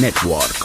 Network.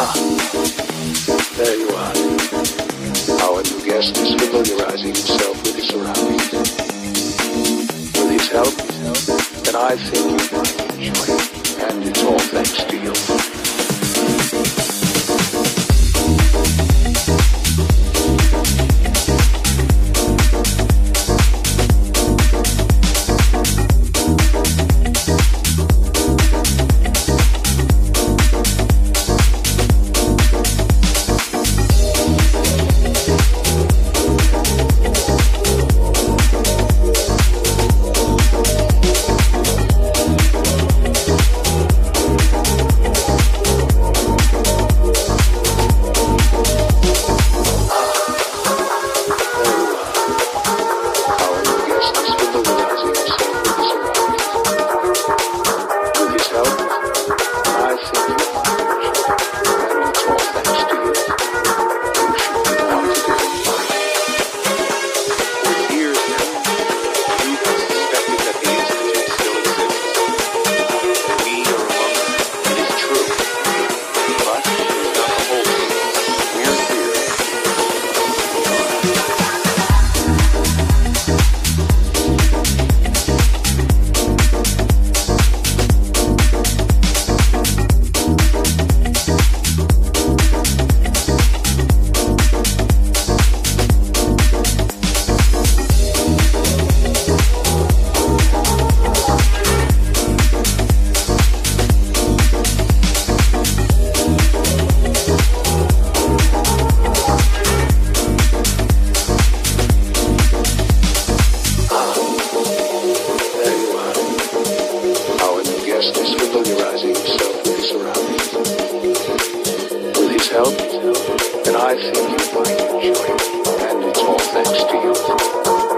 Ah, there you are. Our new guest is familiarizing himself with his surroundings. With his help, and I think you might enjoy it. And it's all thanks to you. and I see you find joy, and it's all thanks to you.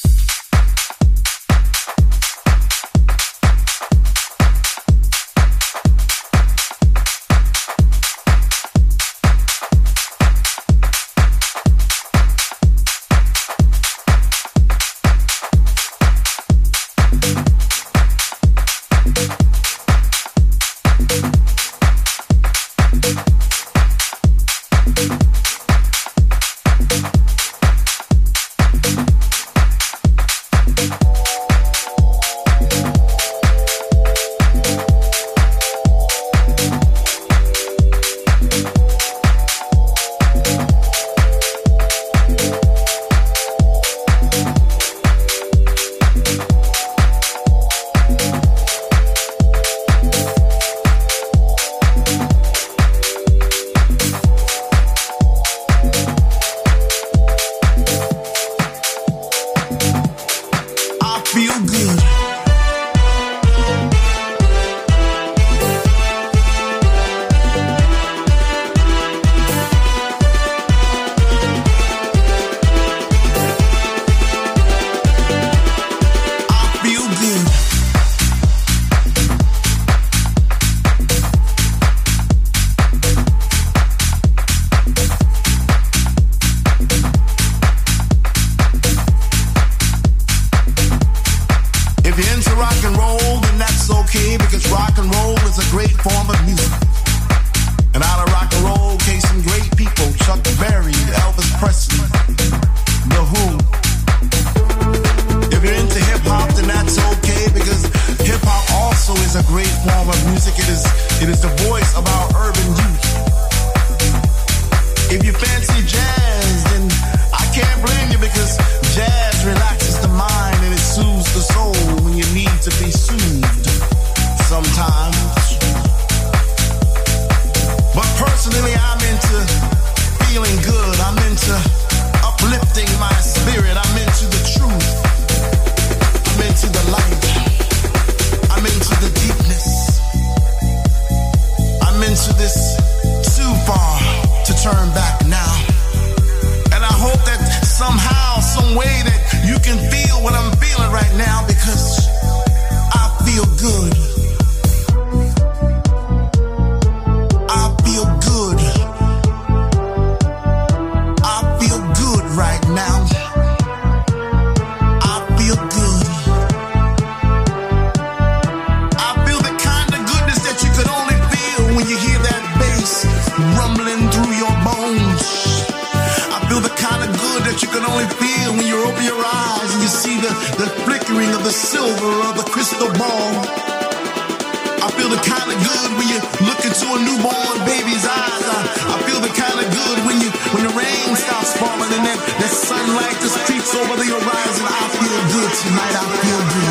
So whether you're rising, I feel good tonight. I feel good.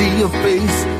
see your face.